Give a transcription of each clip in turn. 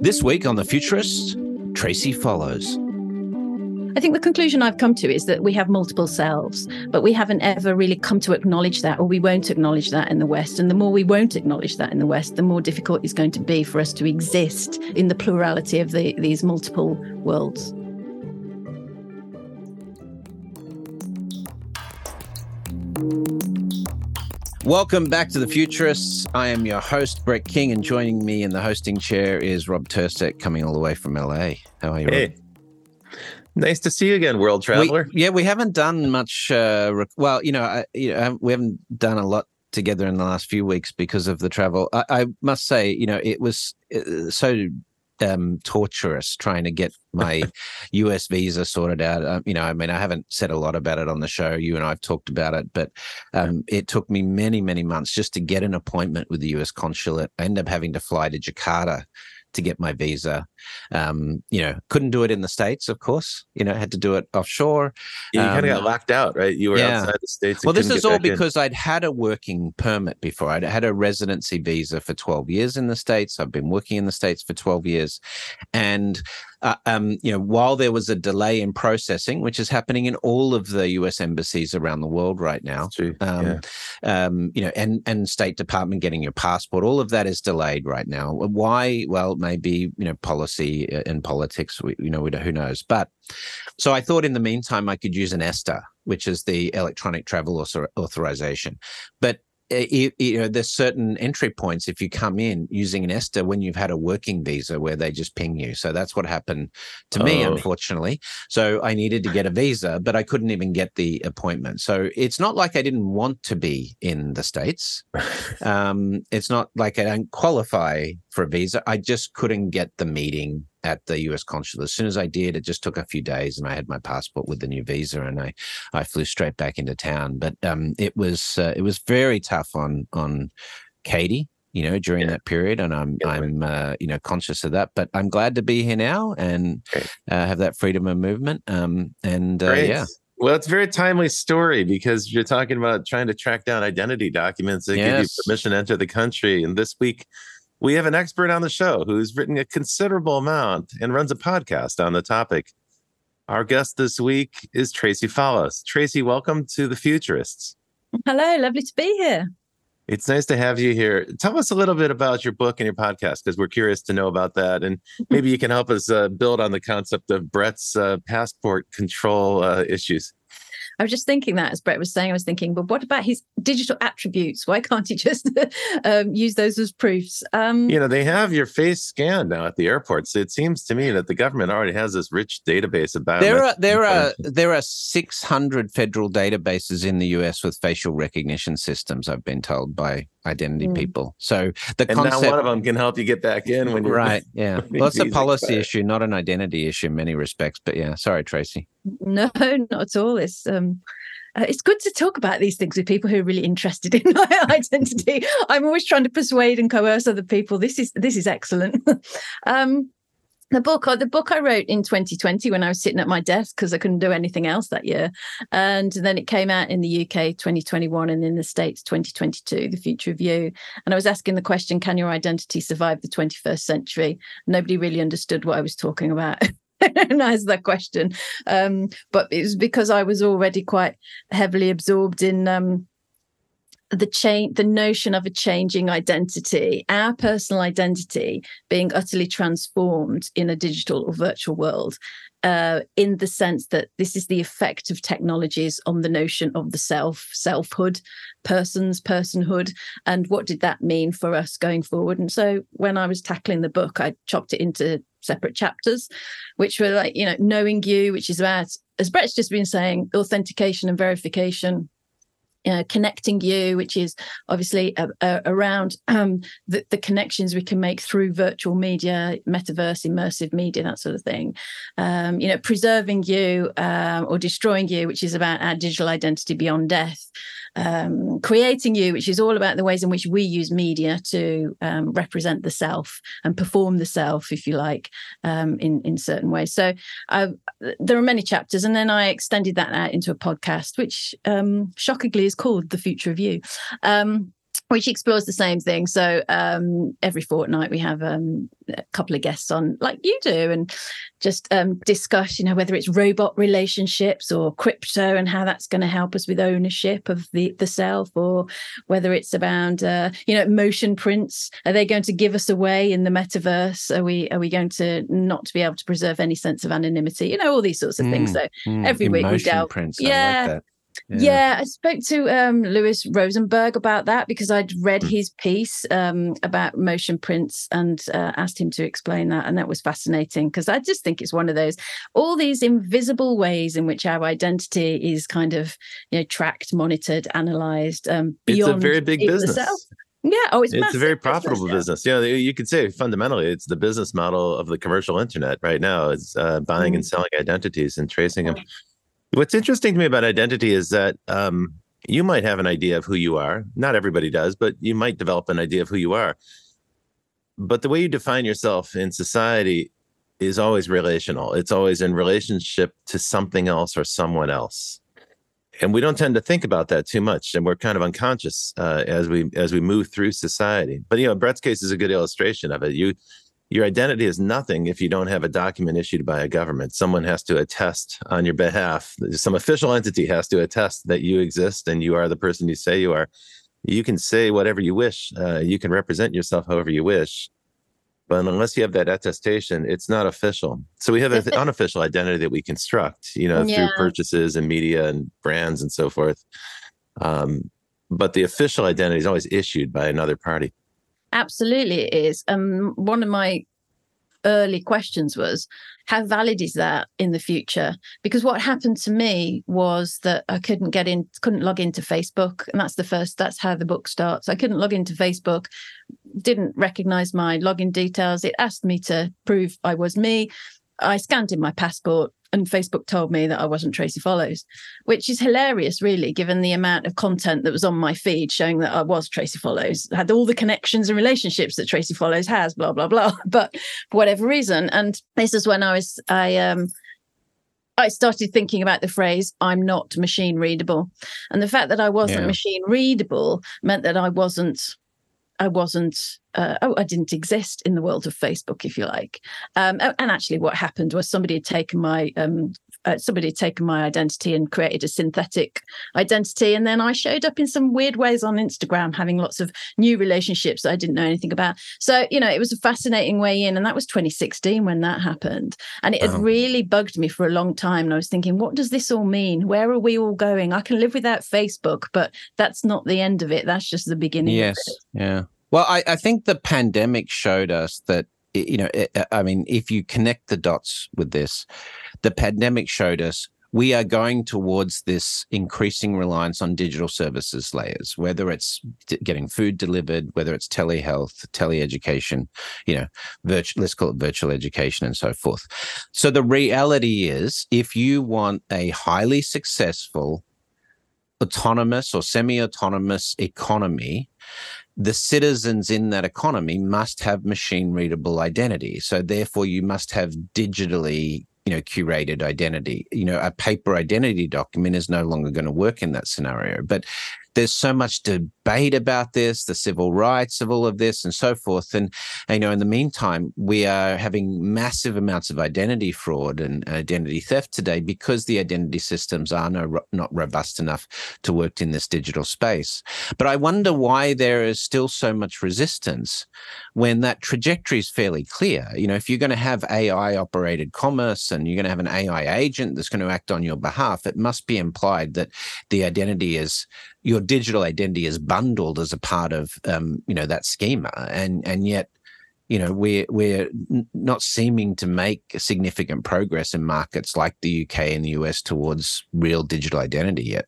This week on The Futurists, Tracey Follows. I think the conclusion I've come to is that we have multiple selves, but we haven't ever really come to acknowledge that, or we won't acknowledge that in the West. And the more we won't acknowledge that in the West, the more difficult it's going to be for us to exist in the plurality of the, these multiple worlds. Welcome back to the Futurists. I am your host, Brett King, and joining me in the hosting chair is Rob Tercek, coming all the way from LA. How are you? Hey, Rob? nice to see you again, world traveler. We, yeah, we haven't done much. Uh, rec- well, you know, I, you know, we haven't done a lot together in the last few weeks because of the travel. I, I must say, you know, it was uh, so um, torturous trying to get my US visa sorted out. Um, you know, I mean, I haven't said a lot about it on the show. You and I have talked about it, but um, it took me many, many months just to get an appointment with the US consulate. I ended up having to fly to Jakarta to get my visa. Um, you know, couldn't do it in the States, of course. You know, had to do it offshore. Yeah, you kind of Um, got locked out, right? You were yeah. outside the states. well, this is all back in. because I'd had a working permit before. I'd had a residency visa for 12 years in the States. I've been working in the States for 12 years. And, uh, um, you know, while there was a delay in processing, which is happening in all of the US embassies around the world right now, um, yeah. um, you know, and and State Department getting your passport. All of that is delayed right now. Why? Well, maybe you know, policy uh, and politics. We, you know, we who knows. But so I thought in the meantime I could use an ESTA, which is the electronic travel author- authorization. But you, you know, there's certain entry points if you come in using an ESTA when you've had a working visa where they just ping you. So that's what happened to me, Oh. unfortunately. So I needed to get a visa, but I couldn't even get the appointment. So it's not like I didn't want to be in the States. Um, it's not like I don't qualify for a visa. I just couldn't get the meeting at the US consulate. As soon as I did, it just took a few days and I had my passport with the new visa and I, I flew straight back into town. But um, it was uh, it was very tough on on Katie, you know, during Yeah. that period. And I'm Yeah. I'm uh, you know conscious of that. But I'm glad to be here now and uh, have that freedom of movement. Um, and uh, yeah, Well, it's a very timely story because you're talking about trying to track down identity documents that give you permission to enter the country. And this week, we have an expert on the show who's written a considerable amount and runs a podcast on the topic. Our guest this week is Tracey Follows. Tracey, welcome to the Futurists. Hello, lovely to be here. It's nice to have you here. Tell us a little bit about your book and your podcast because we're curious to know about that. And maybe you can help us uh, build on the concept of Brett's uh, passport control uh, issues. I was just thinking that as Brett was saying, I was thinking, but what about his digital attributes? Why can't he just um, use those as proofs? Um, You know, they have your face scanned now at the airports. It seems to me that the government already has this rich database about There are there are there are 600 federal databases in the US with facial recognition systems. I've been told by identity Mm. people. So the and concept, now one of them can help you get back in when you're right? Yeah, when well, it's a policy expire. issue, not an identity issue in many respects. But yeah, sorry, Tracey. No, not at all. It's um, uh, it's good to talk about these things with people who are really interested in my identity. I'm always trying to persuade and coerce other people. This is this is excellent. um, the book, uh, the book I wrote in 2020 when I was sitting at my desk because I couldn't do anything else that year, and then it came out in the UK 2021 and in the States 2022. The Future of You, and I was asking the question: Can your identity survive the 21st century? Nobody really understood what I was talking about. asked that question um, but it was because I was already quite heavily absorbed in um, the change, the notion of a changing identity, our personal identity being utterly transformed in a digital or virtual world. Uh, in the sense that this is the effect of technologies on the notion of the self, selfhood, persons, personhood, and what did that mean for us going forward? And so, when I was tackling the book, I chopped it into separate chapters, which were like, you know, knowing you, which is about, as Brett's just been saying, authentication and verification. Uh, connecting you, which is obviously uh, uh, around um, the, the connections we can make through virtual media, metaverse, immersive media, that sort of thing. Um, you know, preserving you um, or destroying you, which is about our digital identity beyond death. Um, creating you, which is all about the ways in which we use media to um, represent the self and perform the self, if you like, um, in in certain ways. So i there are many chapters, and then I extended that out into a podcast, which um, shockingly is called "The Future of You." Which explores the same thing. So um, every fortnight we have um, a couple of guests on, like you do, and just um, discuss, you know, whether it's robot relationships or crypto and how that's going to help us with ownership of the the self, or whether it's about, uh, you know, motion prints. Are they going to give us away in the metaverse? Are we are we going to not be able to preserve any sense of anonymity? You know, all these sorts of things. Mm, So mm, every week we delve. Prints. Yeah. like that. Yeah. I spoke to um, Louis Rosenberg about that because I'd read Mm. his piece um, about motion prints and uh, asked him to explain that. And that was fascinating because I just think it's one of those, all these invisible ways in which our identity is kind of, you know, tracked, monitored, analyzed um, It's beyond a very big business. itself. Yeah. Oh, it's, It's a very profitable yeah. business. You know, you could say fundamentally it's the business model of the commercial internet right now. It's uh, buying and Mm. selling identities and tracing them. What's interesting to me about identity is that um, you might have an idea of who you are. Not everybody does, but you might develop an idea of who you are. But the way you define yourself in society is always relational. It's always in relationship to something else or someone else. And we don't tend to think about that too much, and we're kind of unconscious uh, as we as we move through society. But you know, Brett's case is a good illustration of it. You your identity is nothing if you don't have a document issued by a government. Someone has to attest on your behalf. Some official entity has to attest that you exist and you are the person you say you are. You can say whatever you wish. Uh, you can represent yourself however you wish. But unless you have that attestation, it's not official. So we have an unofficial identity that we construct, you know, Yeah. through purchases and media and brands and so forth. Um, but the official identity is always issued by another party. Absolutely, it is. Um, one of my early questions was, how valid is that in the future? Because what happened to me was that I couldn't get in, couldn't log into Facebook, and that's the first. That's how the book starts. I couldn't log into Facebook, didn't recognize my login details. It asked me to prove I was me. I scanned in my passport, and Facebook told me that I wasn't Tracey Follows, which is hilarious, really, given the amount of content that was on my feed showing that I was Tracey Follows, had all the connections and relationships that Tracey Follows has, blah blah blah. But for whatever reason, and this is when I was I um I started thinking about the phrase "I'm not machine readable," and the fact that I wasn't Yeah. machine readable meant that I wasn't I wasn't, uh, oh, I didn't exist in the world of Facebook, if you like. Um, and actually, what happened was somebody had taken my, um, uh, somebody had taken my identity and created a synthetic identity, and then I showed up in some weird ways on Instagram, having lots of new relationships that I didn't know anything about. So, you know, it was a fascinating way in, and that was 2016 when that happened, and it had really bugged me for a long time. And I was thinking, what does this all mean? Where are we all going? I can live without Facebook, but that's not the end of it. That's just the beginning. of Yes. it. Yeah. Well, I, I think the pandemic showed us that, you know, it, I mean, if you connect the dots with this, the pandemic showed us we are going towards this increasing reliance on digital services layers, whether it's d- getting food delivered, whether it's telehealth, teleeducation, you know, virtual, let's call it virtual education and so forth. So the reality is if you want a highly successful, autonomous or semi-autonomous economy, the citizens in that economy must have machine readable identity. So therefore you must have digitally, you know, curated identity. You know, a paper identity document is no longer going to work in that scenario. But there's so much debate about this, the civil rights of all of this and so forth. And, you know, in the meantime, we are having massive amounts of identity fraud and identity theft today because the identity systems are no, not robust enough to work in this digital space. But I wonder why there is still so much resistance when that trajectory is fairly clear. You know, if you're going to have AI operated commerce and you're going to have an AI agent that's going to act on your behalf, it must be implied that the identity is your digital identity is bundled as a part of um, you know that schema, and and yet you know we're we're not seeming to make significant progress in markets like the UK and the US towards real digital identity yet.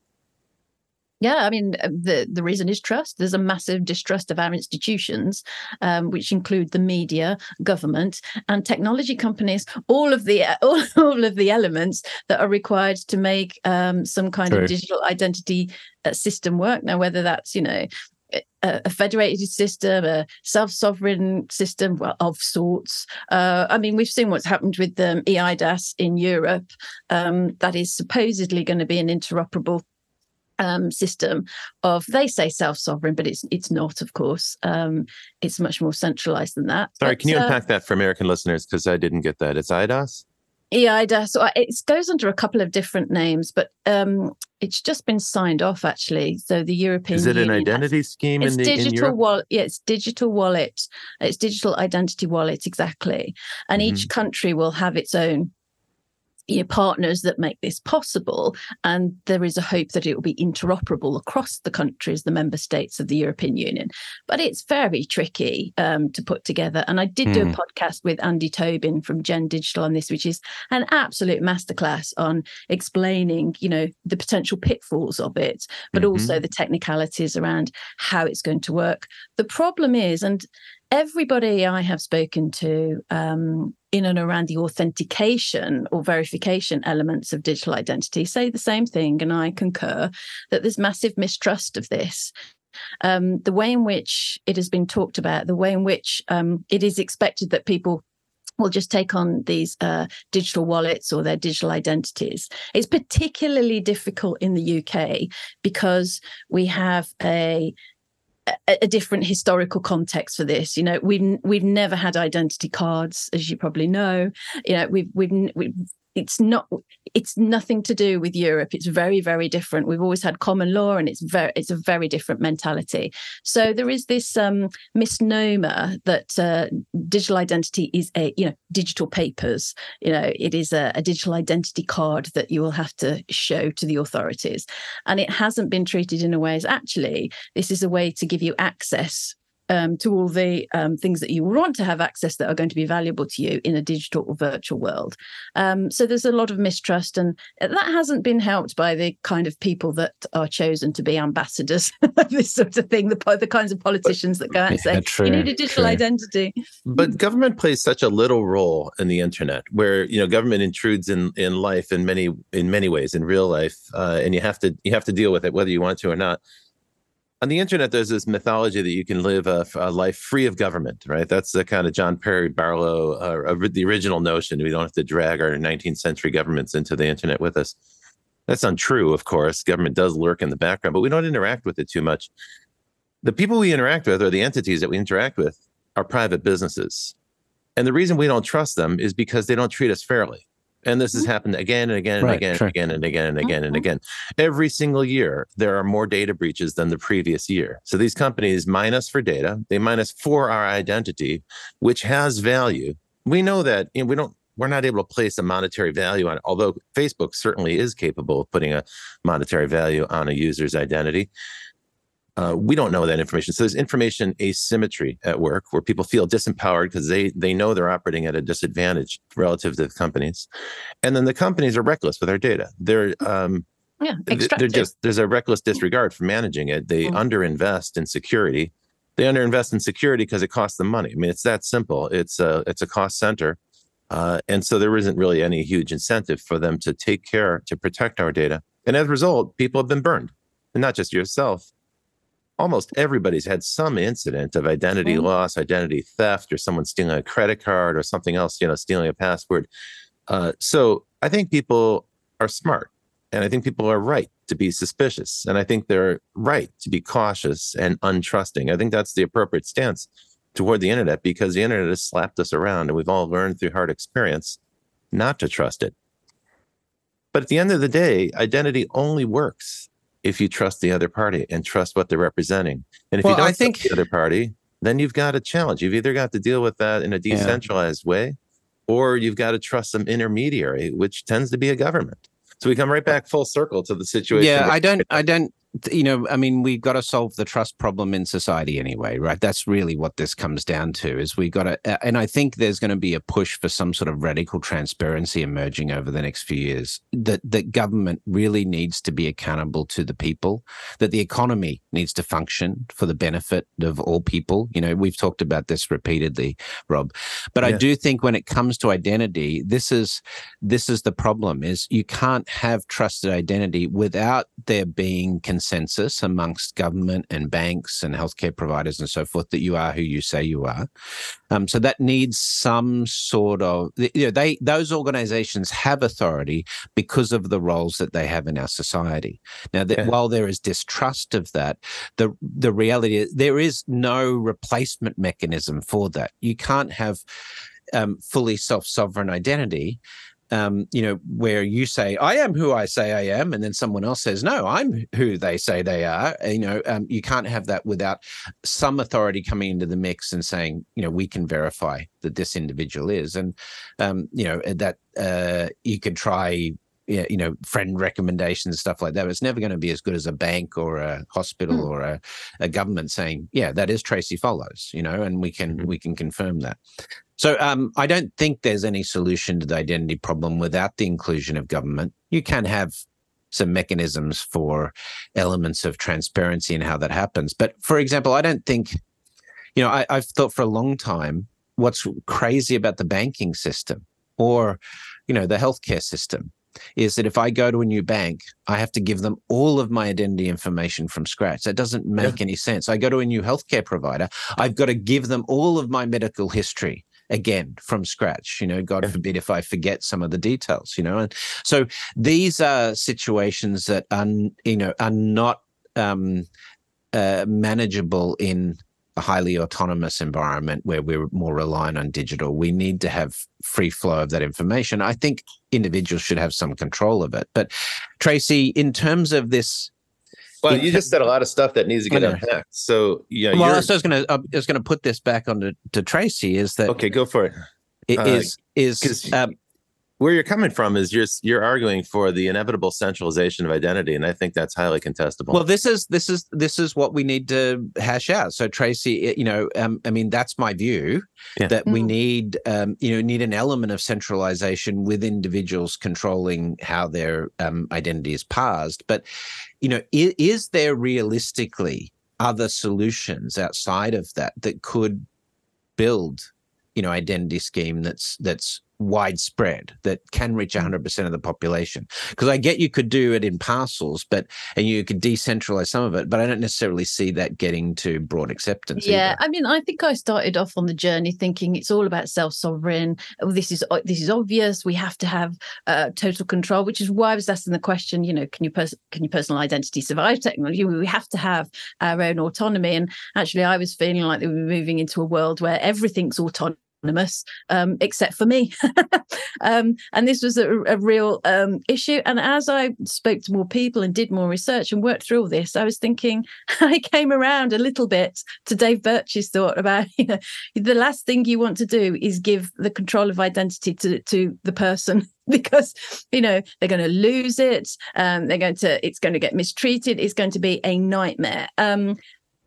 Yeah, I mean uh, the the reason is trust. There's a massive distrust of our institutions, um, which include the media, government, and technology companies. All of the all, all of the elements that are required to make um, some kind True. of digital identity uh, system work. Now, whether that's you know a, a federated system, a self-sovereign system well, of sorts. Uh, I mean, we've seen what's happened with um, EIDAS in Europe. Um, that is supposedly going to be an interoperable um, system of they say self-sovereign, but it's it's not, of course. Um, it's much more centralized than that. Sorry, But, can you uh, unpack that for American listeners? Because I didn't get that. It's IDOS? EIDAS, so it goes under a couple of different names, but um, it's just been signed off actually. So the European Is it an Union has- identity scheme It's in the digital wallet. Yeah, it's digital wallet. It's digital identity wallet exactly, and Mm-hmm. each country will have its own. You know, partners that make this possible, and there is a hope that it will be interoperable across the countries, the member states of the European Union. But it's very tricky um, to put together. And I did do a Hmm. podcast with Andy Tobin from Gen Digital on this, which is an absolute masterclass on explaining, you know, the potential pitfalls of it, but Mhm. also the technicalities around how it's going to work. The problem is, and everybody I have spoken to um, in and around the authentication or verification elements of digital identity say the same thing, and I concur that there's massive mistrust of this. Um, the way in which it has been talked about, the way in which um, it is expected that people will just take on these uh, digital wallets or their digital identities. It's particularly difficult in the UK because we have a a, different historical context for this. You know, we've we've never had identity cards, as you probably know. You know, we've we've, we've it's not it's nothing to do with Europe. It's very very different. We've always had common law, and it's very it's a very different mentality. So there is this um, misnomer that uh, digital identity is a you know digital papers. You know, it is a, a digital identity card that you will have to show to the authorities, and it hasn't been treated in a way as actually this is a way to give you access um, to all the um, things that you want to have access that are going to be valuable to you in a digital or virtual world. Um, so there's a lot of mistrust, and that hasn't been helped by the kind of people that are chosen to be ambassadors of this sort of thing. The the kinds of politicians that go out and say true, you need a digital true. identity. But government plays such a little role in the internet, where you know government intrudes in in life in many in many ways in real life, uh, and you have to you have to deal with it whether you want to or not. On the internet, there's this mythology that you can live a, a life free of government, right? That's the kind of John Perry Barlow, uh, the original notion. We don't have to drag our 19th century governments into the internet with us. That's untrue, of course. Government does lurk in the background, but we don't interact with it too much. The people we interact with, or the entities that we interact with, are private businesses. And the reason we don't trust them is because they don't treat us fairly. And this has happened again and again and Right, again sure. and again and again and again and Mhm. again. Every single year, there are more data breaches than the previous year. So these companies mine us for data, they mine us for our identity, which has value. We know that you know, we don't we're not able to place a monetary value on it, although Facebook certainly is capable of putting a monetary value on a user's identity. Uh, we don't know that information. So there's information asymmetry at work where people feel disempowered because they they know they're operating at a disadvantage relative to the companies, and then the companies are reckless with our data. They're um, Yeah, they're just there's a reckless disregard for managing it. They Mm. underinvest in security. They underinvest in security because it costs them money. I mean, it's that simple. It's a it's a cost center, uh, and so there isn't really any huge incentive for them to take care to protect our data. And as a result, people have been burned, and not just yourself. Almost everybody's had some incident of identity Mm. loss, identity theft, or someone stealing a credit card or something else. You know, stealing a password. Uh, so I think people are smart. And I think people are right to be suspicious. And I think they're right to be cautious and untrusting. I think that's the appropriate stance toward the internet because the internet has slapped us around and we've all learned through hard experience not to trust it. But at the end of the day, identity only works if you trust the other party and trust what they're representing. And if Well, you don't I trust think- the other party, then you've got a challenge. You've either got to deal with that in a Yeah. decentralized way, or you've got to trust some intermediary, which tends to be a government. So we come right back full circle to the situation. Yeah, I don't, I don't, you know, I mean, we've got to solve the trust problem in society anyway, right? That's really what this comes down to is we've got to, and I think there's going to be a push for some sort of radical transparency emerging over the next few years that, that government really needs to be accountable to the people, that the economy needs to function for the benefit of all people. You know, we've talked about this repeatedly, Rob, but I do think when it comes to identity, this is, this is the problem is you can't have trusted identity without there being consent consensus amongst government and banks and healthcare providers and so forth that you are who you say you are. Um, so that needs some sort of you know they those organizations have authority because of the roles that they have in our society. Now, that yeah. while there is distrust of that, the the reality is there is no replacement mechanism for that. You can't have um, fully self sovereign identity um, you know, where you say, I am who I say I am, and then someone else says, No, I'm who they say they are. You know, um, you can't have that without some authority coming into the mix and saying, you know, we can verify that this individual is. And, um, you know, that uh, you could try you know friend recommendations stuff like that. But it's never going to be as good as a bank or a hospital mm. or a, a, government saying, "Yeah, that is Tracey Follows," you know, and we can mm-hmm. we can confirm that. So um, I don't think there's any solution to the identity problem without the inclusion of government. You can have some mechanisms for elements of transparency and how that happens. But for example, I don't think, you know, I, I've thought for a long time what's crazy about the banking system or, you know, the healthcare system is that if I go to a new bank, I have to give them all of my identity information from scratch. That doesn't make yeah. any sense. I go to a new healthcare provider, I've got to give them all of my medical history again from scratch you know god forbid if i forget some of the details you know and so these are situations that are you know are not um, uh, manageable in a highly autonomous environment where we're more reliant on digital. We need to have free flow of that information. I think individuals should have some control of it. But Tracey, in terms of this well, you just said a lot of stuff that needs to get unpacked. So yeah, well, so I was going to I was going to put this back on to, to Tracey. Is that okay? Go for it. It uh, is is um, where you're coming from is you're you're arguing for the inevitable centralization of identity, and I think that's highly contestable. Well, this is this is this is what we need to hash out. So, Tracey, you know, um, I mean, that's my view yeah. that mm. we need, um, you know, need an element of centralization with individuals controlling how their um, identity is parsed. But, you know, is, is there realistically other solutions outside of that that could build, you know, identity scheme that's that's widespread that can reach 100% mm. of the population. Because i get you could do it in parcels but and you could decentralize some of it but i don't necessarily see that getting to broad acceptance yeah either. i mean i think i started off on the journey thinking it's all about self-sovereign. Oh, this is this is obvious. We have to have uh, total control which is why i was asking the question you know can you pers- can your personal identity survive technology? We have to have our own autonomy. And actually i was feeling like we were moving into a world where everything's autonomous anonymous, um, except for me. um, and this was a, a real um, issue. And as I spoke to more people and did more research and worked through all this, I was thinking I came around a little bit to Dave Birch's thought about you know, the last thing you want to do is give the control of identity to, to the person because you know they're going to lose it um, they're going to it's going to get mistreated it's going to be a nightmare um,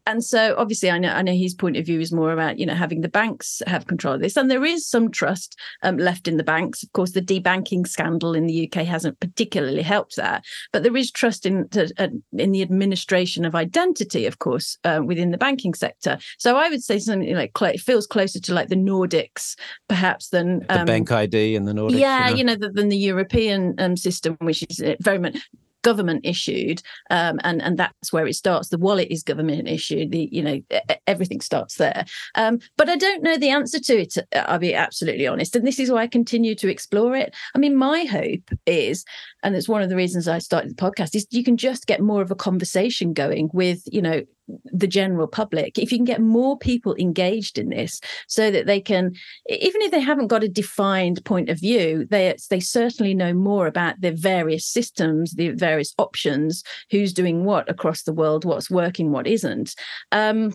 and so obviously I know I know his point of view is more about you know having the banks have control of this. And there is some trust um, left in the banks. Of course the debanking scandal in the UK hasn't particularly helped that. But there is trust in to, uh, in the administration of identity of course uh, within the banking sector. So I would say something like it feels closer to like the Nordics perhaps than um, the BankID in the Nordics yeah you know, you know than the European um, system which is uh, very much government issued um, and and that's where it starts. The wallet is government issued the you know everything starts there. Um, but i don't know the answer to it i'll be absolutely honest and this is why i continue to explore it. I mean my hope is and it's one of the reasons i started the podcast is you can just get more of a conversation going with you know the general public if you can get more people engaged in this so that they can even if they haven't got a defined point of view they they certainly know more about the various systems the various options who's doing what across the world what's working what isn't. Um,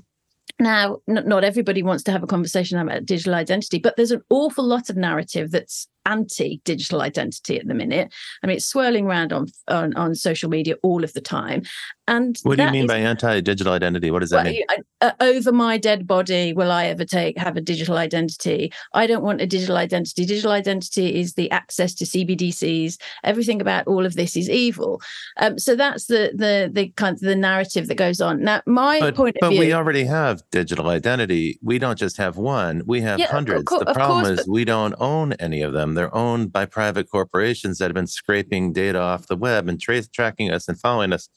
now, not everybody wants to have a conversation about digital identity, but there's an awful lot of narrative that's anti-digital identity at the minute. I mean, it's swirling around on on, on social media all of the time. And what do you mean is, by anti-digital identity? What does that well, mean? Uh, over my dead body, will I ever take have a digital identity? I don't want a digital identity. Digital identity is the access to CBDCs. Everything about all of this is evil. Um, so that's the the the kind of the narrative that goes on. Now, my but, point but view, we already have digital identity. We don't just have one. We have yeah, hundreds. The problem course, is we don't own any of them. They're owned by private corporations that have been scraping data off the web and trace tracking us and following us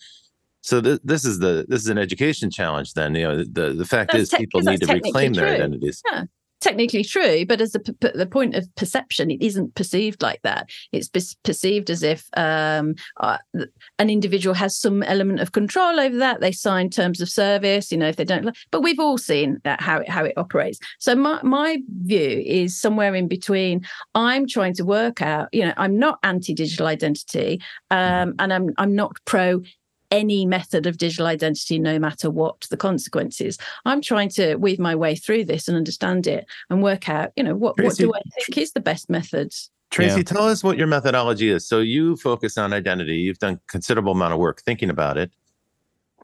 So th- this is the this is an education challenge. Then you know the the fact That's is te- people need to reclaim their identities. true. Technically true, but as the point of perception, it isn't perceived like that. It's per- perceived as if um, uh, an individual has some element of control over that. They sign terms of service, you know, if they don't. But we've all seen that how it how it operates. So my my view is somewhere in between. I'm trying to work out. You know, I'm not anti digital identity, um, and I'm I'm not pro any method of digital identity, no matter what the consequences. I'm trying to weave my way through this and understand it and work out, you know, what, what do I think is the best methods? Tracey, Yeah. tell us what your methodology is. So you focus on identity. You've done considerable amount of work thinking about it.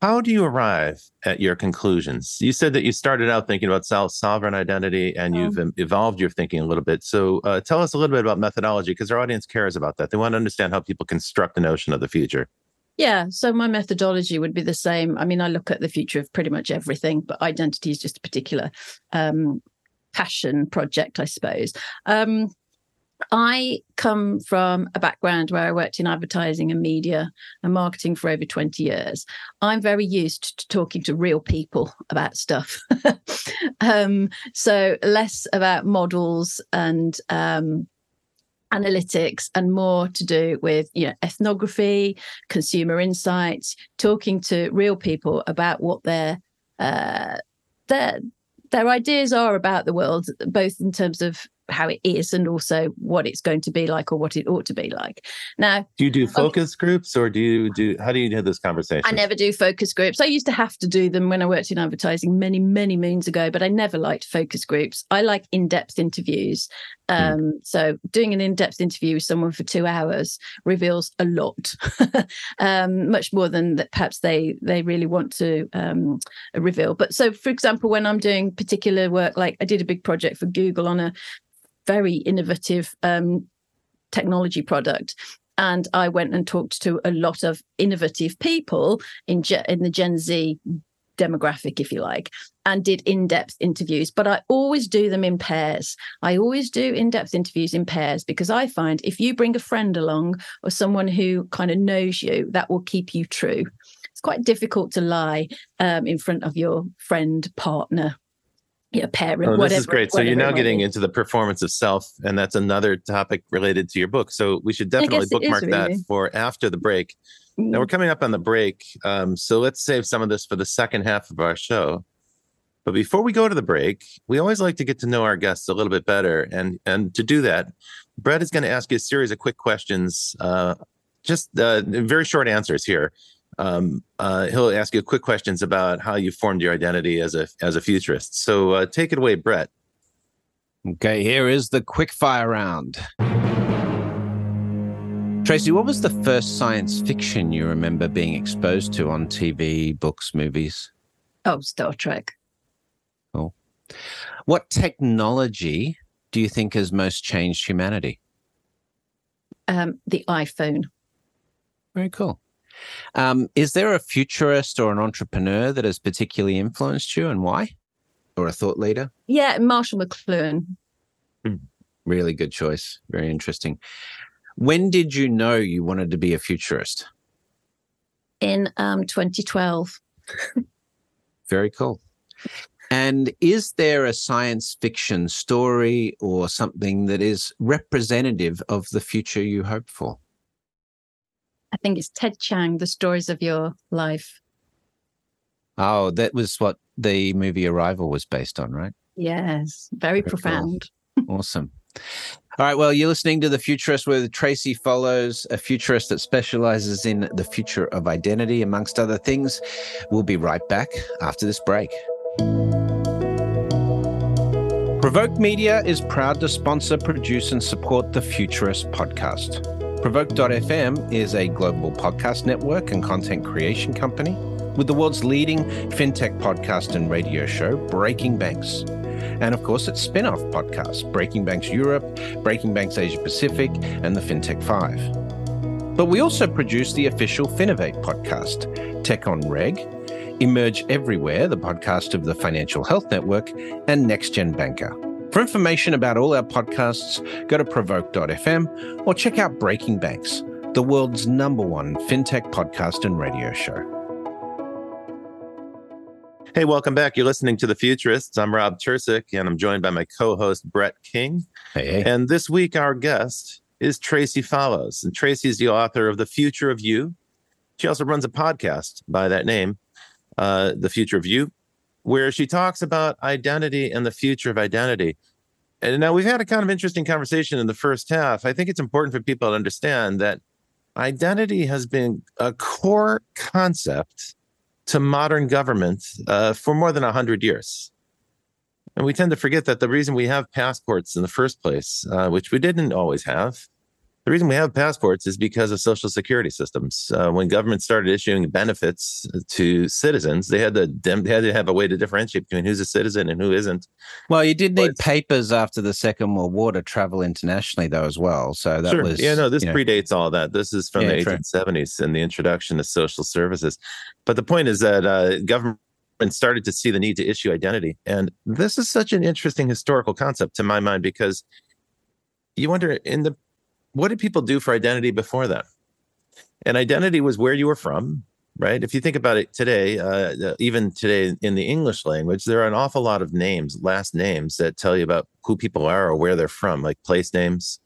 How do you arrive at your conclusions? You said that you started out thinking about sovereign identity, and you've um, evolved your thinking a little bit. So uh, tell us a little bit about methodology, because our audience cares about that. They want to understand how people construct the notion of the future. Yeah, so my methodology would be the same. I mean, I look at the future of pretty much everything, but identity is just a particular um, passion project, I suppose. Um, I come from a background where I worked in advertising and media and marketing for over 20 years. I'm very used to talking to real people about stuff. um, so less about models and um, analytics and more to do with you know ethnography consumer insights talking to real people about what their uh, their their ideas are about the world both in terms of how it is and also what it's going to be like or what it ought to be like now Do you do focus groups, or do you do? How do you do this conversation? I never do focus groups. I used to have to do them when I worked in advertising many, many moons ago, but I never liked focus groups. I like in depth interviews. Um, So, doing an in depth interview with someone for two hours reveals a lot, um, much more than that perhaps they they really want to um, reveal. But so, for example, when I'm doing particular work, like I did a big project for Google on a very innovative um, technology product and I went and talked to a lot of innovative people in Ge- in the Gen Z demographic, if you like, and did in-depth interviews. But I always do them in pairs. I always do in-depth interviews in pairs because I find if you bring a friend along or someone who kind of knows you, that will keep you true. It's quite difficult to lie um, in front of your friend, partner, your parent, Oh, whatever. this is great. So you're now getting into the performance of self, and that's another topic related to your book. So we should definitely guess it is, bookmark that for after the break. Now we're coming up on the break, um, so let's save some of this for the second half of our show. But before we go to the break, we always like to get to know our guests a little bit better, and and to do that, Brett is going to ask you a series of quick questions, uh, just uh, very short answers here. Um, uh, he'll ask you quick questions about how you formed your identity as a as a futurist. So uh, take it away, Brett. Okay, here is the quick fire round. Tracey, what was the first science fiction you remember being exposed to on TV, books, movies? Oh, Star Trek. Cool. What technology do you think has most changed humanity? Um, the iPhone. Very cool. Um, is there a futurist or an entrepreneur that has particularly influenced you and why? Or a thought leader? Yeah, Marshall McLuhan. Really good choice. Very interesting. When did you know you wanted to be a futurist? in um, 2012. Very cool. And is there a science fiction story or something that is representative of the future you hope for? I think it's Ted Chiang, The Stories of Your Life. Oh, that was what the movie Arrival was based on, right? Yes, very Very cool. profound. Awesome. All right. Well, you're listening to The Futurist with Tracey Follows, a futurist that specializes in the future of identity, amongst other things. We'll be right back after this break. Provoke Media is proud to sponsor, produce, and support the Futurist podcast. Provoke.fm is a global podcast network and content creation company with the world's leading fintech podcast and radio show, Breaking Banks. And of course, its spin off podcasts, Breaking Banks Europe, Breaking Banks Asia Pacific, and the FinTech 5. But we also produce the official Finovate podcast, Tech on Reg, Emerge Everywhere, the podcast of the Financial Health Network, and Next Gen Banker. For information about all our podcasts, go to provoke.fm or check out Breaking Banks, the world's number one fintech podcast and radio show. Hey, welcome back. You're listening to The Futurists. I'm Rob Tercek, and I'm joined by my co host, Brett King. Hey, hey. And this week, our guest is Tracey Follows. And Tracey is the author of The Future of You. She also runs a podcast by that name, uh, The Future of You, where she talks about identity and the future of identity. And now we've had a kind of interesting conversation in the first half. I think it's important for people to understand that identity has been a core concept to modern government uh, for more than 100 years. And we tend to forget that the reason we have passports in the first place, uh, which we didn't always have, the reason we have passports is because of social security systems. Uh, when governments started issuing benefits to citizens, they had to they had to have a way to differentiate between who's a citizen and who isn't. Well, you did need But- papers after the Second World War to travel internationally, though, as well. So that sure. was yeah, no, this you know, predates all that. This is from Yeah, the true. 1870s and the introduction of social services. But the point is that uh, government started to see the need to issue identity. And this is such an interesting historical concept to my mind because you wonder in the what did people do for identity before that? And identity was where you were from, right? If you think about it today, uh, even today in the English language, there are an awful lot of names, last names that tell you about who people are or where they're from, like place names,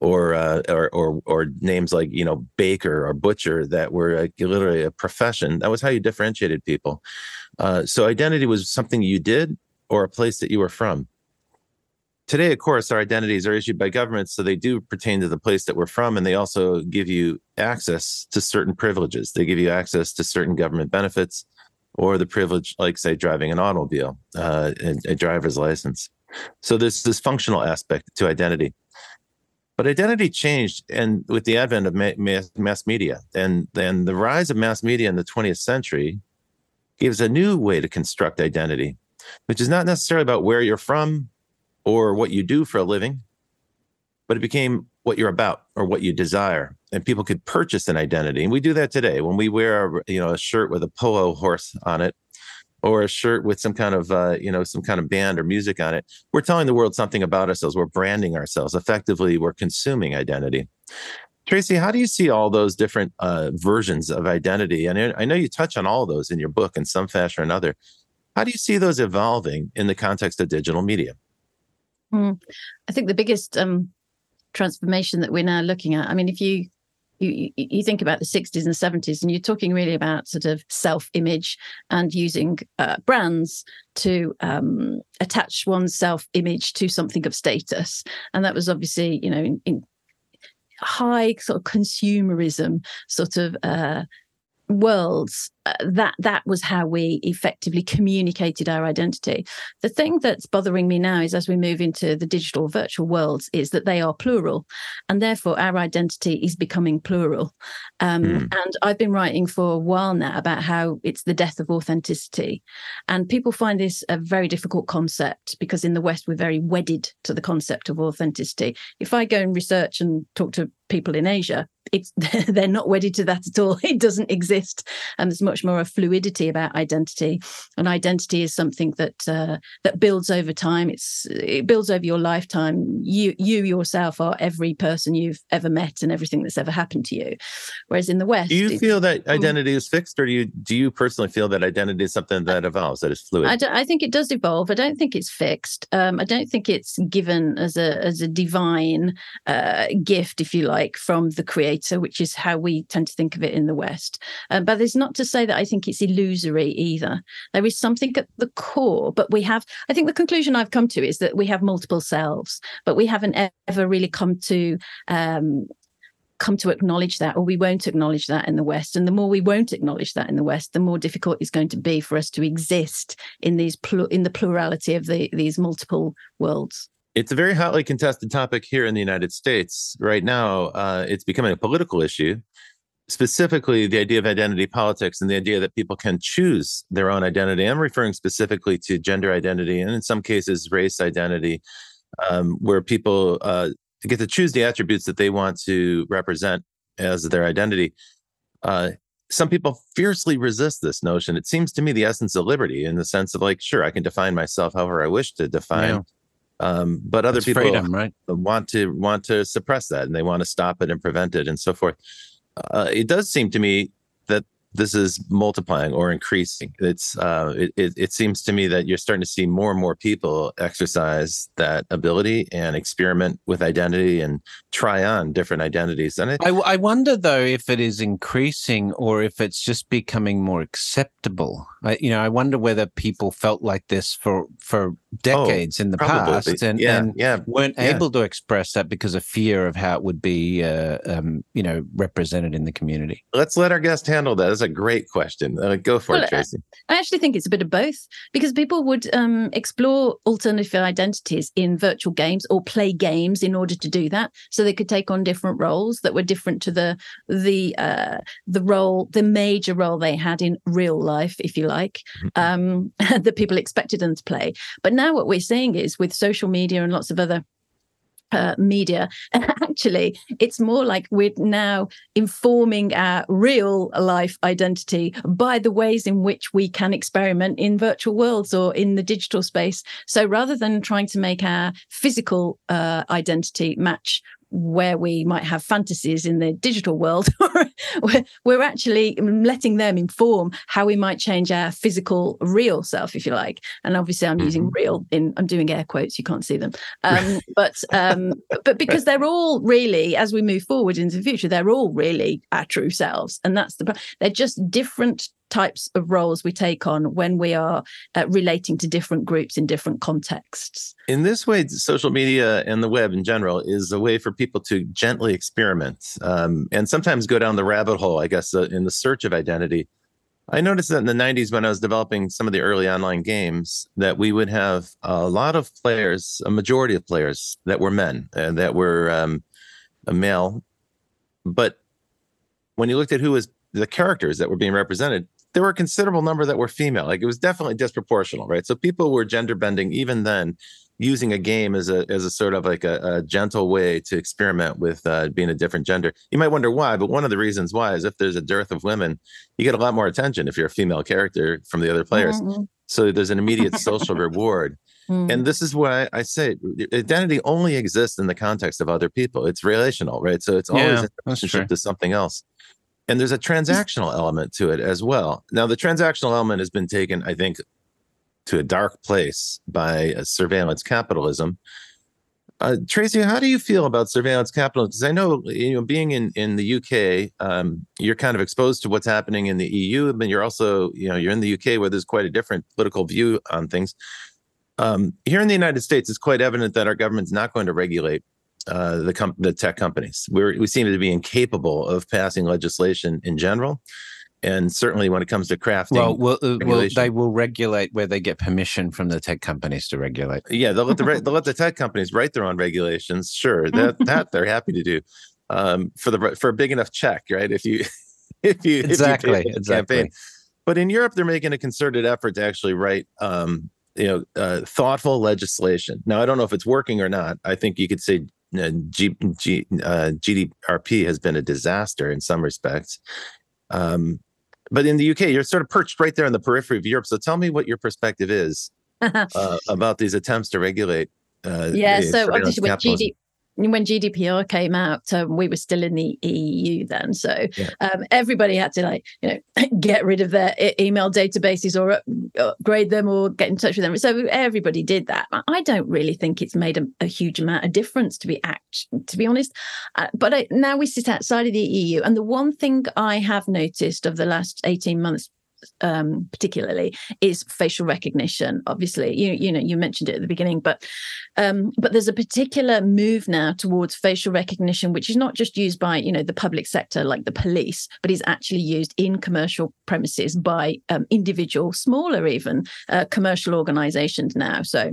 or uh, or or or names like you know baker or butcher that were like literally a profession. That was how you differentiated people. Uh, so identity was something you did or a place that you were from. Today, of course, our identities are issued by governments, so they do pertain to the place that we're from, and they also give you access to certain privileges. They give you access to certain government benefits, or the privilege, like say, driving an automobile, uh, a, a driver's license. So there's this functional aspect to identity. But identity changed, and with the advent of ma- mass, mass media and then the rise of mass media in the 20th century, gives a new way to construct identity, which is not necessarily about where you're from or what you do for a living, but it became what you're about or what you desire. And people could purchase an identity. And we do that today when we wear, a, you know, a shirt with a polo horse on it or a shirt with some kind of, uh, you know, some kind of band or music on it. We're telling the world something about ourselves. We're branding ourselves. Effectively, we're consuming identity. Tracey, how do you see all those different uh, versions of identity? And I know you touch on all those in your book in some fashion or another. How do you see those evolving in the context of digital media? I think the biggest um, transformation that we're now looking at. I mean, if you you you think about the 60s and 70s, and you're talking really about sort of self-image and using uh, brands to um, attach one's self-image to something of status, and that was obviously you know in, in high sort of consumerism sort of uh, worlds uh, that that was how we effectively communicated our identity. The thing that's bothering me now is as we move into the digital virtual worlds is that they are plural and therefore our identity is becoming plural. Um, Hmm. and i've been writing for a while now about how it's the death of authenticity. And people find this a very difficult concept because in the west we're very wedded to the concept of authenticity. If i go and research and talk to people in asia it's they're not wedded to that at all. It doesn't exist. And there's much more a fluidity about identity. And identity is something that uh, that builds over time. It's it builds over your lifetime. You you yourself are every person you've ever met and everything that's ever happened to you. Whereas in the west Do you feel that identity is fixed, or do you do you personally feel that identity is something that evolves, that is fluid? I, I think it does evolve. I don't think it's fixed. Um, I don't think it's given as a as a divine uh, gift, if you like, from the creator, which is how we tend to think of it in the West. Um, but it's not to say that I think it's illusory either. There is something at the core, but we have. I think the conclusion I've come to is that we have multiple selves, but we haven't ever really come to. Um, come to acknowledge that or we won't acknowledge that in the west and the more we won't acknowledge that in the west the more difficult it's going to be for us to exist in these plu- in the plurality of the these multiple worlds it's a very hotly contested topic here in the United States right now. Uh, it's becoming a political issue, specifically the idea of identity politics and the idea that people can choose their own identity. I'm referring specifically to gender identity and in some cases race identity, um, where people uh, get to choose the attributes that they want to represent as their identity. Uh, some people fiercely resist this notion. It seems to me the essence of liberty in the sense of like, sure, I can define myself however I wish to define. Um, but other It's people freedom, right? want to want to suppress that and they want to stop it and prevent it and so forth. Uh, it does seem to me this is multiplying or increasing. It's uh, it, it, it seems to me that you're starting to see more and more people exercise that ability and experiment with identity and try on different identities. And it, I, I wonder though if it is increasing or if it's just becoming more acceptable. I, you know, I wonder whether people felt like this for for decades oh, in the probably. past and, yeah, and yeah, weren't yeah. able to express that because of fear of how it would be, uh, um, you know, represented in the community. Let's let our guest handle that. That's a great question. Uh, go for well, it, Tracey. I actually think it's a bit of both because people would um, explore alternative identities in virtual games or play games in order to do that. So they could take on different roles that were different to the the uh, the role, the major role they had in real life, if you like, mm-hmm. um, that people expected them to play. But now what we're seeing is with social media and lots of other uh, media. And actually, it's more like we're now informing our real life identity by the ways in which we can experiment in virtual worlds or in the digital space. So rather than trying to make our physical uh, identity match where we might have fantasies in the digital world, we're actually letting them inform how we might change our physical real self, if you like. And obviously, I'm mm-hmm. using real in I'm doing air quotes. You can't see them, um, but um, but because they're all really, as we move forward into the future, they're all really our true selves, and that's the they're just different types of roles we take on when we are uh, relating to different groups in different contexts. In this way, social media and the web in general is a way for people to gently experiment um, and sometimes go down the rabbit hole, I guess, uh, in the search of identity. I noticed that in the 90s, when I was developing some of the early online games, that we would have a lot of players, a majority of players that were men and that were um, male. But when you looked at who was the characters that were being represented, there were a considerable number that were female. Like it was definitely disproportional, right? So people were gender bending even then, using a game as a as a sort of like a, a gentle way to experiment with uh, being a different gender. You might wonder why, but one of the reasons why is if there's a dearth of women, you get a lot more attention if you're a female character from the other players. Mm-hmm. So there's an immediate social reward. Mm. And this is why I say identity only exists in the context of other people. It's relational, right? So it's always yeah, in relationship to something else. And there's a transactional element to it as well. Now, the transactional element has been taken, I think, to a dark place by surveillance capitalism. Uh, Tracey, how do you feel about surveillance capitalism? Because I know, you know, being in in the UK, um, you're kind of exposed to what's happening in the EU, but you're also, you know, you're in the UK where there's quite a different political view on things. Um, here in the United States, it's quite evident that our government's not going to regulate uh, the com- the tech companies. we we seem to be incapable of passing legislation in general, and certainly when it comes to crafting. Well, well, uh, well, they will regulate where they get permission from the tech companies to regulate. Yeah, they'll let the they'll let the tech companies write their own regulations. Sure, that that they're happy to do um, for the for a big enough check, right? If you if you exactly if you exactly. Campaign. But in Europe, they're making a concerted effort to actually write um, you know uh, thoughtful legislation. Now, I don't know if it's working or not. I think you could say G, G, uh, GDPR has been a disaster in some respects. Um, but in the UK, you're sort of perched right there in the periphery of Europe. So tell me what your perspective is uh, about these attempts to regulate. Uh, yeah, so obviously with GD, when GDPR came out, um, we were still in the EU then, so yeah. um, everybody had to like you know get rid of their e- email databases or upgrade them or get in touch with them. So everybody did that. I don't really think it's made a, a huge amount of difference to be act to be honest. Uh, but I, now we sit outside of the EU, and the one thing I have noticed of the last eighteen months um, particularly is facial recognition. Obviously, you you know you mentioned it at the beginning, but um, but there's a particular move now towards facial recognition, which is not just used by you know the public sector like the police, but is actually used in commercial premises by um, individual, smaller even uh, commercial organisations now. So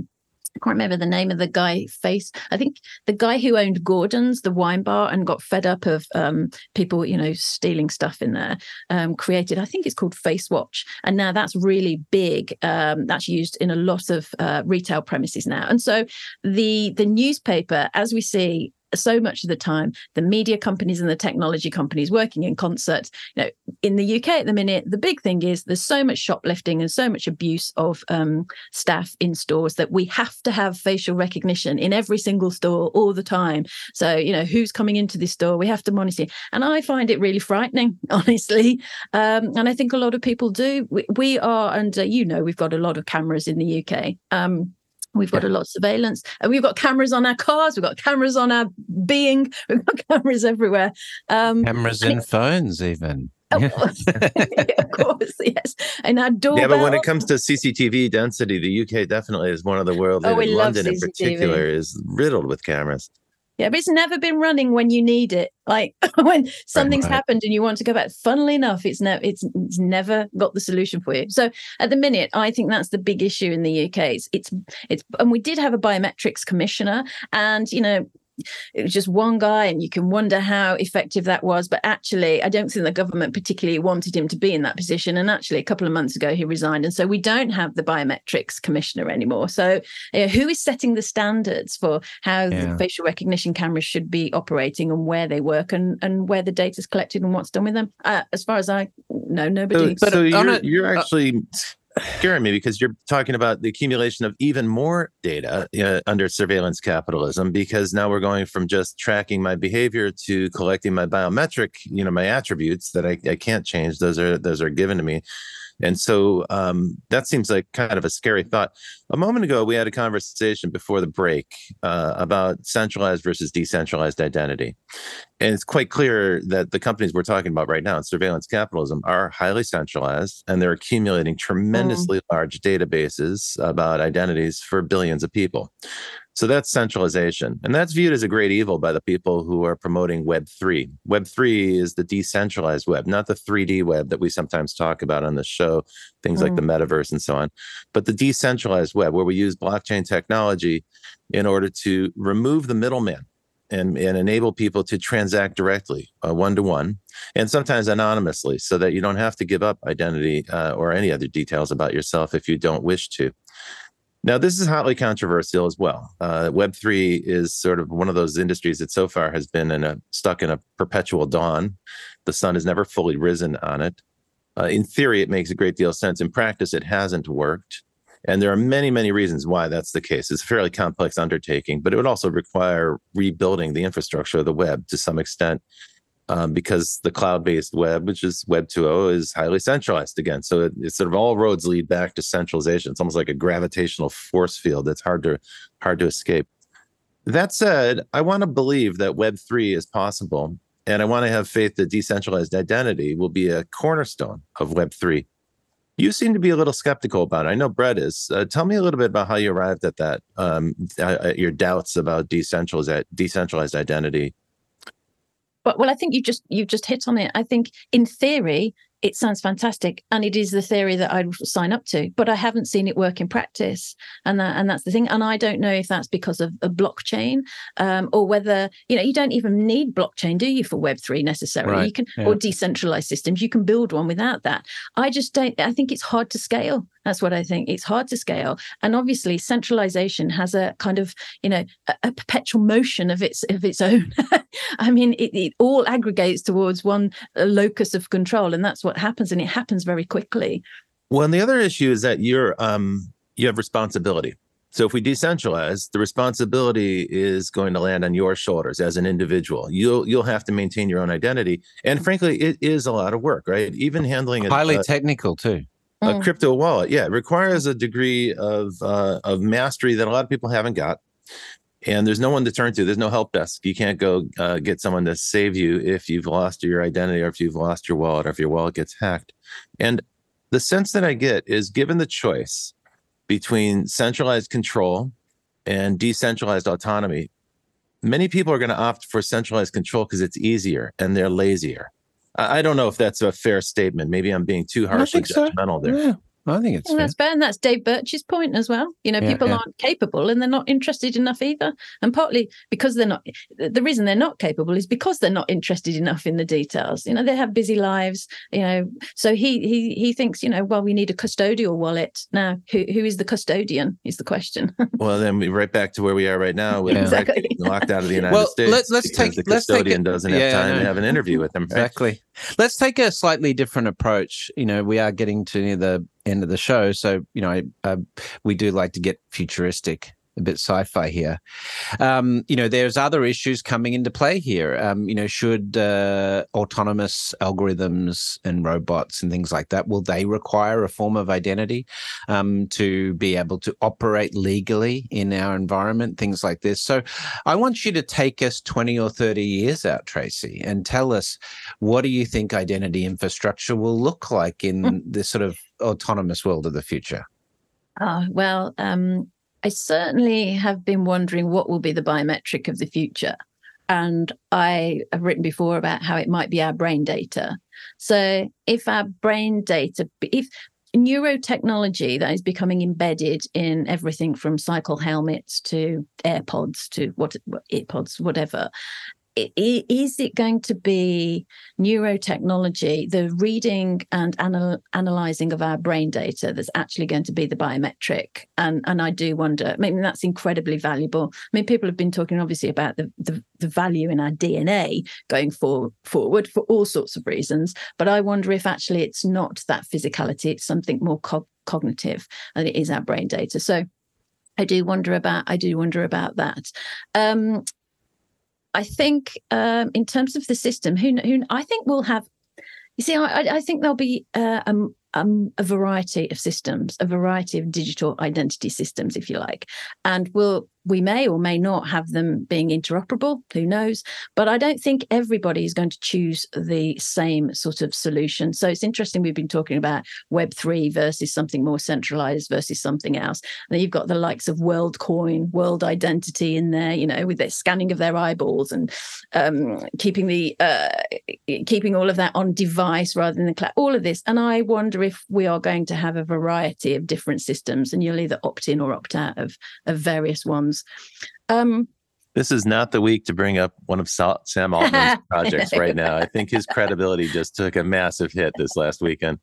I can't remember the name of the guy face. I think the guy who owned Gordon's, the wine bar, and got fed up of um, people, you know, stealing stuff in there, um, created, I think it's called Facewatch. And now that's really big. Um, that's used in a lot of uh, retail premises now. And so the the newspaper, as we see so much of the time, the media companies and the technology companies working in concert. You know, in the UK at the minute, the big thing is there's so much shoplifting and so much abuse of um, staff in stores that we have to have facial recognition in every single store all the time. So, you know, who's coming into this store? We have to monitor. And I find it really frightening, honestly. Um, and I think a lot of people do. We, we are, and you know, we've got a lot of cameras in the UK. Um, We've got yeah. a lot of surveillance and we've got cameras on our cars. We've got cameras on our being. We've got cameras everywhere. Um, cameras in phones, even. Oh, of course, yes. And our doorbell. Yeah, but when it comes to CCTV density, the UK definitely is one of the world. Oh, we London in particular is riddled with cameras. Yeah, but it's never been running when you need it. Like when something's right, happened and you want to go back. Funnily enough, it's never it's, it's never got the solution for you. So at the minute, I think that's the big issue in the UK. It's it's, it's and we did have a biometrics commissioner, and you know it was just one guy and you can wonder how effective that was. But actually i don't think the government particularly wanted him to be in that position. And actually a couple of months ago he resigned. And so we don't have the biometrics commissioner anymore. So you know, who is setting the standards for how yeah. facial recognition cameras should be operating and where they work and and where the data is collected and what's done with them? Uh, as far as i know nobody so, so you're, you're uh, actually uh, scaring me because you're talking about the accumulation of even more data uh, under surveillance capitalism because now we're going from just tracking my behavior to collecting my biometric you know my attributes that I, I can't change. Those are those are given to me and so um, that seems like kind of a scary thought. A moment ago, we had a conversation before the break uh, about centralized versus decentralized identity. And it's quite clear that the companies we're talking about right now in surveillance capitalism are highly centralized and they're accumulating tremendously mm. large databases about identities for billions of people. So that's centralization. And that's viewed as a great evil by the people who are promoting Web3. Web3 is the decentralized web, not the 3D web that we sometimes talk about on the show, things mm. like the mm. metaverse and so on, but the decentralized web where we use blockchain technology in order to remove the middleman and, and enable people to transact directly, one to one, and sometimes anonymously, so that you don't have to give up identity uh, or any other details about yourself if you don't wish to. Now, this is hotly controversial as well. Uh, Web3 is sort of one of those industries that so far has been in a, stuck in a perpetual dawn. The sun has never fully risen on it. Uh, in theory, it makes a great deal of sense. In practice, it hasn't worked. And there are many, many reasons why that's the case. It's a fairly complex undertaking, but it would also require rebuilding the infrastructure of the web to some extent um, because the cloud-based web, which is Web 2.0, is highly centralized again. So it, it's sort of all roads lead back to centralization. It's almost like a gravitational force field that's hard to hard to escape. That said, I want to believe that Web 3 is possible, and I want to have faith that decentralized identity will be a cornerstone of Web 3. You seem to be a little skeptical about it. I know Brett is. Uh, tell me a little bit about how you arrived at that. Um, uh, your doubts about decentralized decentralized identity but well, I think you just you just hit on it. I think in theory, it sounds fantastic and it is the theory that I'd sign up to, but I haven't seen it work in practice. And that, and that's the thing. And I don't know if that's because of a blockchain um, or whether, you know, you don't even need blockchain, do you, for Web3 necessarily? Right. You can, yeah. or decentralized systems, you can build one without that. I just don't, I think it's hard to scale. That's what I think. It's hard to scale. And obviously centralization has a kind of, you know, a, a perpetual motion of its, of its own. I mean, it, it all aggregates towards one locus of control. And that's what what happens and it happens very quickly well and the other issue is that you're um you have responsibility so if we decentralize the responsibility is going to land on your shoulders as an individual you'll you'll have to maintain your own identity and frankly it is a lot of work right even handling it highly a, technical too a mm. crypto wallet yeah it requires a degree of uh, of mastery that a lot of people haven't got and there's no one to turn to. There's no help desk. You can't go uh, get someone to save you if you've lost your identity or if you've lost your wallet or if your wallet gets hacked. And the sense that I get is given the choice between centralized control and decentralized autonomy, many people are going to opt for centralized control because it's easier and they're lazier. I don't know if that's a fair statement. Maybe I'm being too harsh and judgmental so. there. Yeah. I think it's Well, that's fair, and that's Dave Birch's point as well. You know, Yeah, people yeah. aren't capable, and they're not interested enough either. And partly because they're not. The reason they're not capable is because they're not interested enough in the details. You know, they have busy lives. You know, so he he he thinks, you know, well, we need a custodial wallet now. Who who is the custodian? Is the question. Well, then we right back to where we are right now with Yeah. Exactly. locked out of the United Well, States. let- let's take- the let's take custodian it- doesn't have Yeah, time no. to have an interview with them. Right? Exactly. Let's take a slightly different approach. You know, we are getting to near the end of the show, so you know, uh, we do like to get futuristic, a bit sci-fi here. Um, you know, there's other issues coming into play here. Um, you know, should uh, autonomous algorithms and robots and things like that will they require a form of identity um, to be able to operate legally in our environment? Things like this. So, I want you to take us 20 or 30 years out, Tracey, and tell us what do you think identity infrastructure will look like in this sort of autonomous world of the future? Oh, well, um, I certainly have been wondering what will be the biometric of the future. And I have written before about how it might be our brain data. So if our brain data, if neurotechnology that is becoming embedded in everything from cycle helmets to AirPods to what earpods, whatever, is it going to be neurotechnology, the reading and anal- analyzing of our brain data that's actually going to be the biometric? And and I do wonder. I mean, that's incredibly valuable. I mean, people have been talking obviously about the the, the value in our DNA going for, forward for all sorts of reasons. But I wonder if actually it's not that physicality; it's something more co- cognitive, and it is our brain data. So. I do wonder about I do wonder about that. Um, I think um, in terms of the system, who, who I think we'll have. You see, I, I- think there'll be uh, um, um, a variety of systems, a variety of digital identity systems, if you like, and we'll we may or may not have them being interoperable. Who knows? But I don't think everybody is going to choose the same sort of solution. So it's interesting. We've been talking about Web three versus something more centralized versus something else. And you've got the likes of WorldCoin, World Identity in there, you know, with their scanning of their eyeballs and um, keeping the uh, keeping all of that on device rather than the cloud. All of this, and I wonder if we are going to have a variety of different systems, and you'll either opt in or opt out of of various ones. Um, This is not the week to bring up one of Sam Altman's projects right now. I think his credibility just took a massive hit this last weekend.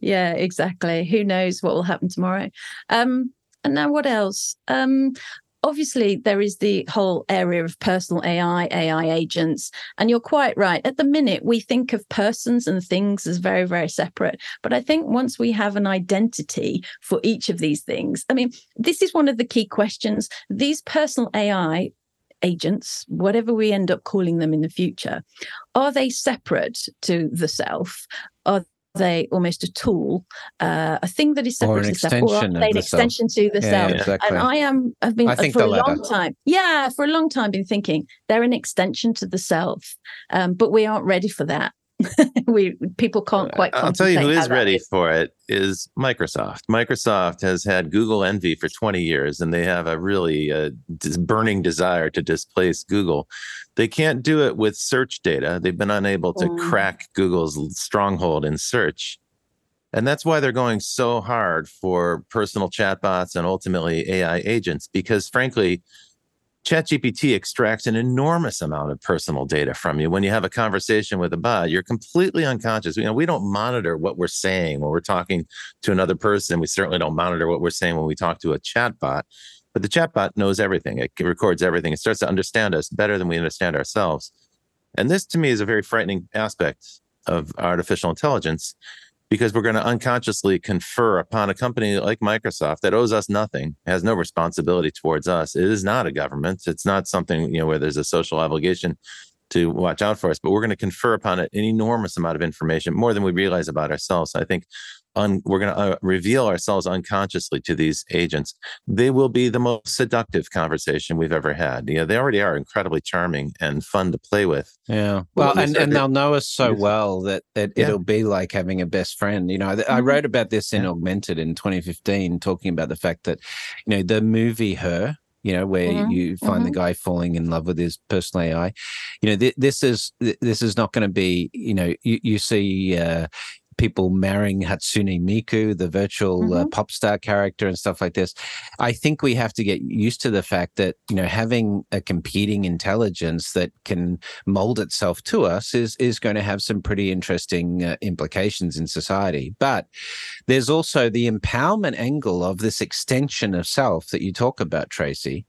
yeah, exactly. Who knows what will happen tomorrow? Um, and now what else? Um, obviously, there is the whole area of personal AI, AI agents, and you're quite right. At the minute, we think of persons and things as very, very separate. But I think once we have an identity for each of these things, I mean, this is one of the key questions. These personal AI agents, whatever we end up calling them in the future, are they separate to the self? Are they almost a tool, uh, a thing that is separate an to self, or extension of they an extension to the Yeah, self? exactly. And I am, I've been for a long time. Yeah, for a long time, been thinking they're an extension to the self, um, but we aren't ready for that. we people can't quite. I'll tell you who is how is ready for it is Microsoft. Microsoft has had Google envy for 20 years, and they have a really uh, dis- burning desire to displace Google. They can't do it with search data. They've been unable to Mm. crack Google's stronghold in search. And that's why they're going so hard for personal chatbots and ultimately AI agents, because frankly, ChatGPT extracts an enormous amount of personal data from you. When you have a conversation with a bot, you're completely unconscious. You know, we don't monitor what we're saying when we're talking to another person. We certainly don't monitor what we're saying when we talk to a chatbot. But the chatbot knows everything. It records everything. It starts to understand us better than we understand ourselves. And this to me is a very frightening aspect of artificial intelligence because we're going to unconsciously confer upon a company like Microsoft that owes us nothing, has no responsibility towards us. It is not a government. It's not something, you know, where there's a social obligation to watch out for us, but we're going to confer upon it an enormous amount of information, more than we realize about ourselves. I think un, we're going to uh, reveal ourselves unconsciously to these agents. They will be the most seductive conversation we've ever had. You know, they already are incredibly charming and fun to play with. Yeah. Well, Well, and, and they'll know us so well that, that Yeah. it'll be like having a best friend. You know, I, I Mhm. wrote about this in Yeah. Augmented in 2015, talking about the fact that, you know, the movie Her, you know, where Mhm. you find the guy falling in love with his personal AI, you know, th- this is th- this is not going to be, you know, you, you see uh, people marrying Hatsune Miku, the virtual uh, mm-hmm. uh, pop star character, and stuff like this. I think we have to get used to the fact that you know having a competing intelligence that can mold itself to us is is going to have some pretty interesting uh, implications in society. But there's also the empowerment angle of this extension of self that you talk about, Tracey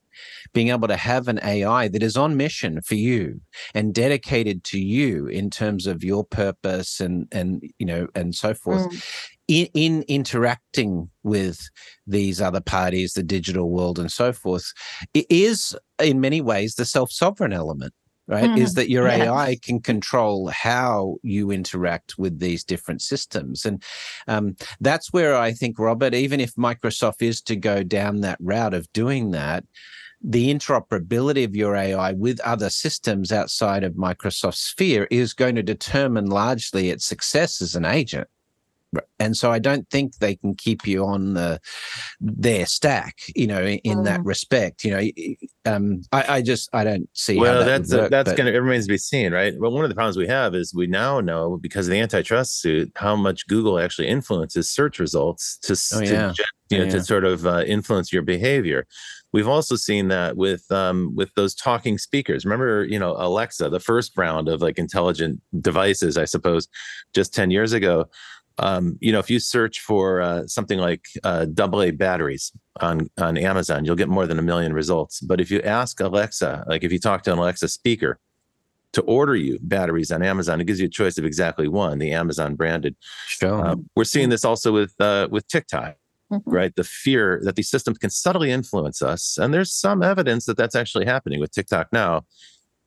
being able to have an AI that is on mission for you and dedicated to you in terms of your purpose and and you know and so forth. Mm. In, in, interacting with these other parties, the digital world, and so forth, it is in many ways the self sovereign element right mm, is that your yes. ai can control how you interact with these different systems and um, that's where i think robert even if microsoft is to go down that route of doing that the interoperability of your AI with other systems outside of Microsoft's sphere is going to determine largely its success as an agent. And so I don't think they can keep you on the, their stack, you know, in, in that mm. respect. You know, um, I, I, just I don't see. Well, that that's work, that's going to remains to be seen, right? Well, one of the problems we have is we now know because of the antitrust suit how much Google actually influences search results to, oh, yeah. to you know, yeah. to sort of uh, influence your behavior. We've also seen that with um, with those talking speakers. Remember, you know, Alexa, the first round of like intelligent devices, I suppose, just ten years ago. Um, you know, if you search for uh, something like uh, AA batteries on on Amazon, you'll get more than a million results. But if you ask Alexa, like if you talk to an Alexa speaker, to order you batteries on Amazon. It gives you a choice of exactly one, the Amazon branded. Sure. Um, we're seeing this also with uh, with TikTok mm-hmm. right? The fear that these systems can subtly influence us. And there's some evidence that that's actually happening with TikTok now.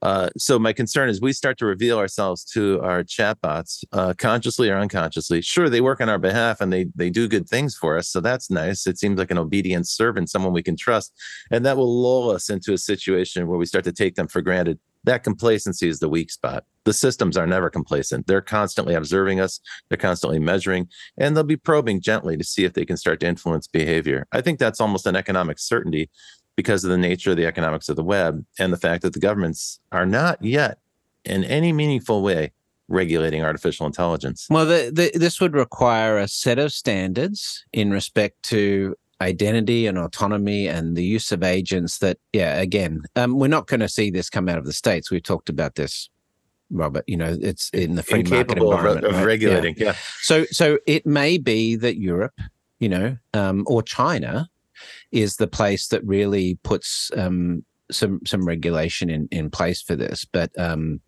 Uh, so my concern is we start to reveal ourselves to our chatbots, uh, consciously or unconsciously. Sure, they work on our behalf and they they do good things for us, so that's nice. It seems like an obedient servant, someone we can trust, and that will lull us into a situation where we start to take them for granted that complacency is the weak spot. The systems are never complacent. They're constantly observing us, they're constantly measuring, and they'll be probing gently to see if they can start to influence behavior. I think that's almost an economic certainty because of the nature of the economics of the web and the fact that the governments are not yet in any meaningful way regulating artificial intelligence. Well, the, the, this would require a set of standards in respect to identity and autonomy and the use of agents that yeah again um, we're not going to see this come out of the states we've talked about this robert you know it's in the free Incapable market environment of, of right? regulating yeah. yeah. so so it may be that europe you know um, or china is the place that really puts um, some some regulation in in place for this. But um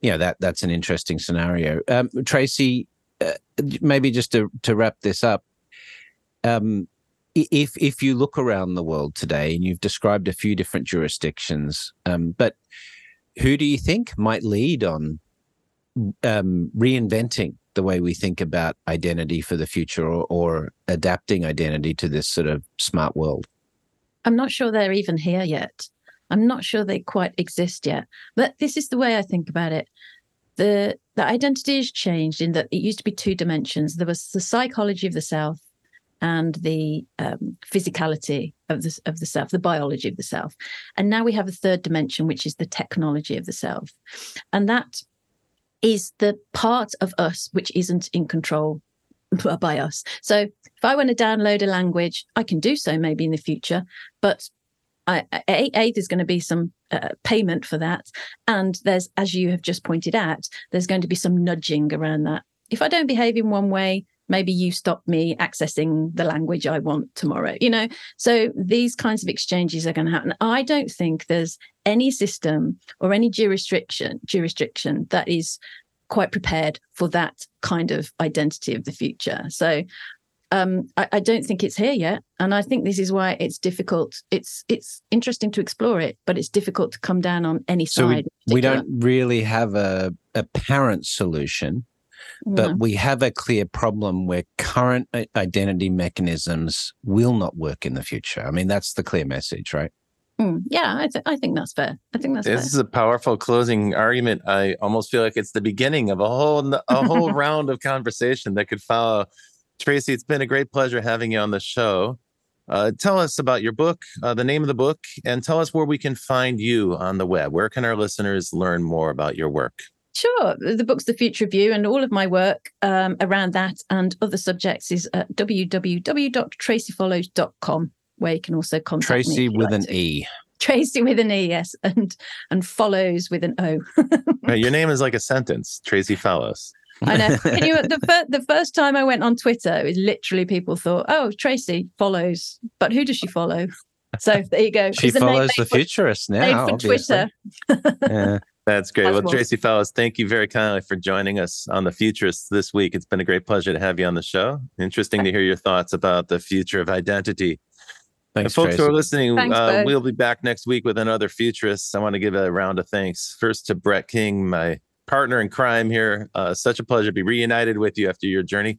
you know that that's an interesting scenario. Um, tracey uh, maybe just to to wrap this up um if if you look around the world today, and you've described a few different jurisdictions, um, but who do you think might lead on um, reinventing the way we think about identity for the future, or, or adapting identity to this sort of smart world? I'm not sure they're even here yet. I'm not sure they quite exist yet. But this is the way I think about it. The the identity has changed in that it used to be two dimensions. There was the psychology of the self and the um, physicality of the of the self, the biology of the self, and now we have a third dimension, which is the technology of the self, and that is the part of us which isn't in control by us. So if I want to download a language, I can do so maybe in the future, but I, a, a, there's going to be some uh, payment for that, and there's, as you have just pointed out, there's going to be some nudging around that. If I don't behave in one way, maybe you stop me accessing the language I want tomorrow, you know? So these kinds of exchanges are going to happen. I don't think there's any system or any jurisdiction jurisdiction that is quite prepared for that kind of identity of the future. So um, I, I, don't think it's here yet, and I think this is why it's difficult. It's it's interesting to explore it, but it's difficult to come down on any so side. We, we don't really have a apparent solution but we have a clear problem where current identity mechanisms will not work in the future. I mean, that's the clear message, right? Mm, yeah, I, th- I think that's fair. I think that's fair. this fair. is a powerful closing argument. I almost feel like it's the beginning of a whole a whole round of conversation that could follow. Tracey, it's been a great pleasure having you on the show. Uh, tell us about your book, uh, the name of the book, and tell us where we can find you on the web. Where can our listeners learn more about your work? Sure. The book's The Future of You, and all of my work um, around that and other subjects is at www.traceyfollows.com, where you can also contact Tracey me. with like an to. E. Tracey with an E, yes, and and follows with an O. Your name is like a sentence, Tracey Follows. I know. Can you, the, fir- the first time I went on Twitter, it was literally people thought, oh, Tracey follows, but who does she follow? So there you go. She It's follows made the for- futurist Made now. for obviously. Twitter. Yeah. That's great. Well, Tracey Follows, thank you very kindly for joining us on the Futurists this week. It's been a great pleasure to have you on the show. Interesting to hear your thoughts about the future of identity. And Thanks, folks who are listening, Thanks, uh, we'll be back next week with another futurist. I want to give a round of thanks first to Brett King, my partner in crime here. Uh, such a pleasure to be reunited with you after your journey.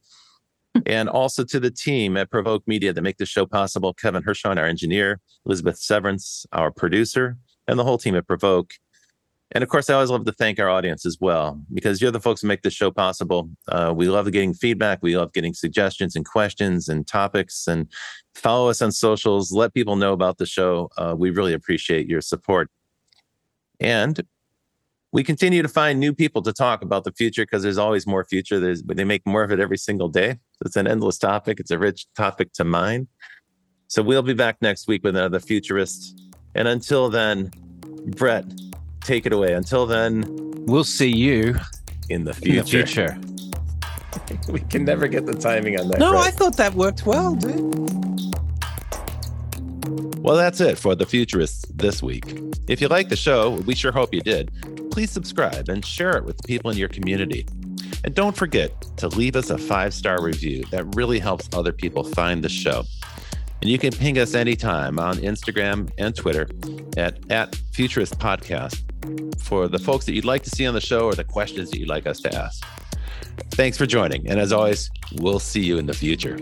and also to the team at Provoke Media that make the show possible Kevin Hershon, our engineer, Elizabeth Severance, our producer, and the whole team at Provoke. And of course, I always love to thank our audience as well, because you're the folks who make this show possible. Uh, we love getting feedback. We love getting suggestions and questions and topics. And follow us on socials. Let people know about the show. Uh, we really appreciate your support. And we continue to find new people to talk about the future because there's always more future. There's, they make more of it every single day. It's an endless topic. It's a rich topic to mine. So we'll be back next week with another futurist. And until then, Brett, take it away. Until then, We'll see you in the in the future. future. we can never get the timing on that. No, Brett. I thought that worked well, dude. Well, that's it for The Futurists this week. If you like the show, we sure hope you did. Please subscribe and share it with the people in your community. And don't forget to leave us a five star review. That really helps other people find the show. And you can ping us anytime on Instagram and Twitter at, at Futurist Podcast for the folks that you'd like to see on the show or the questions that you'd like us to ask. Thanks for joining. And as always, we'll see you in the future.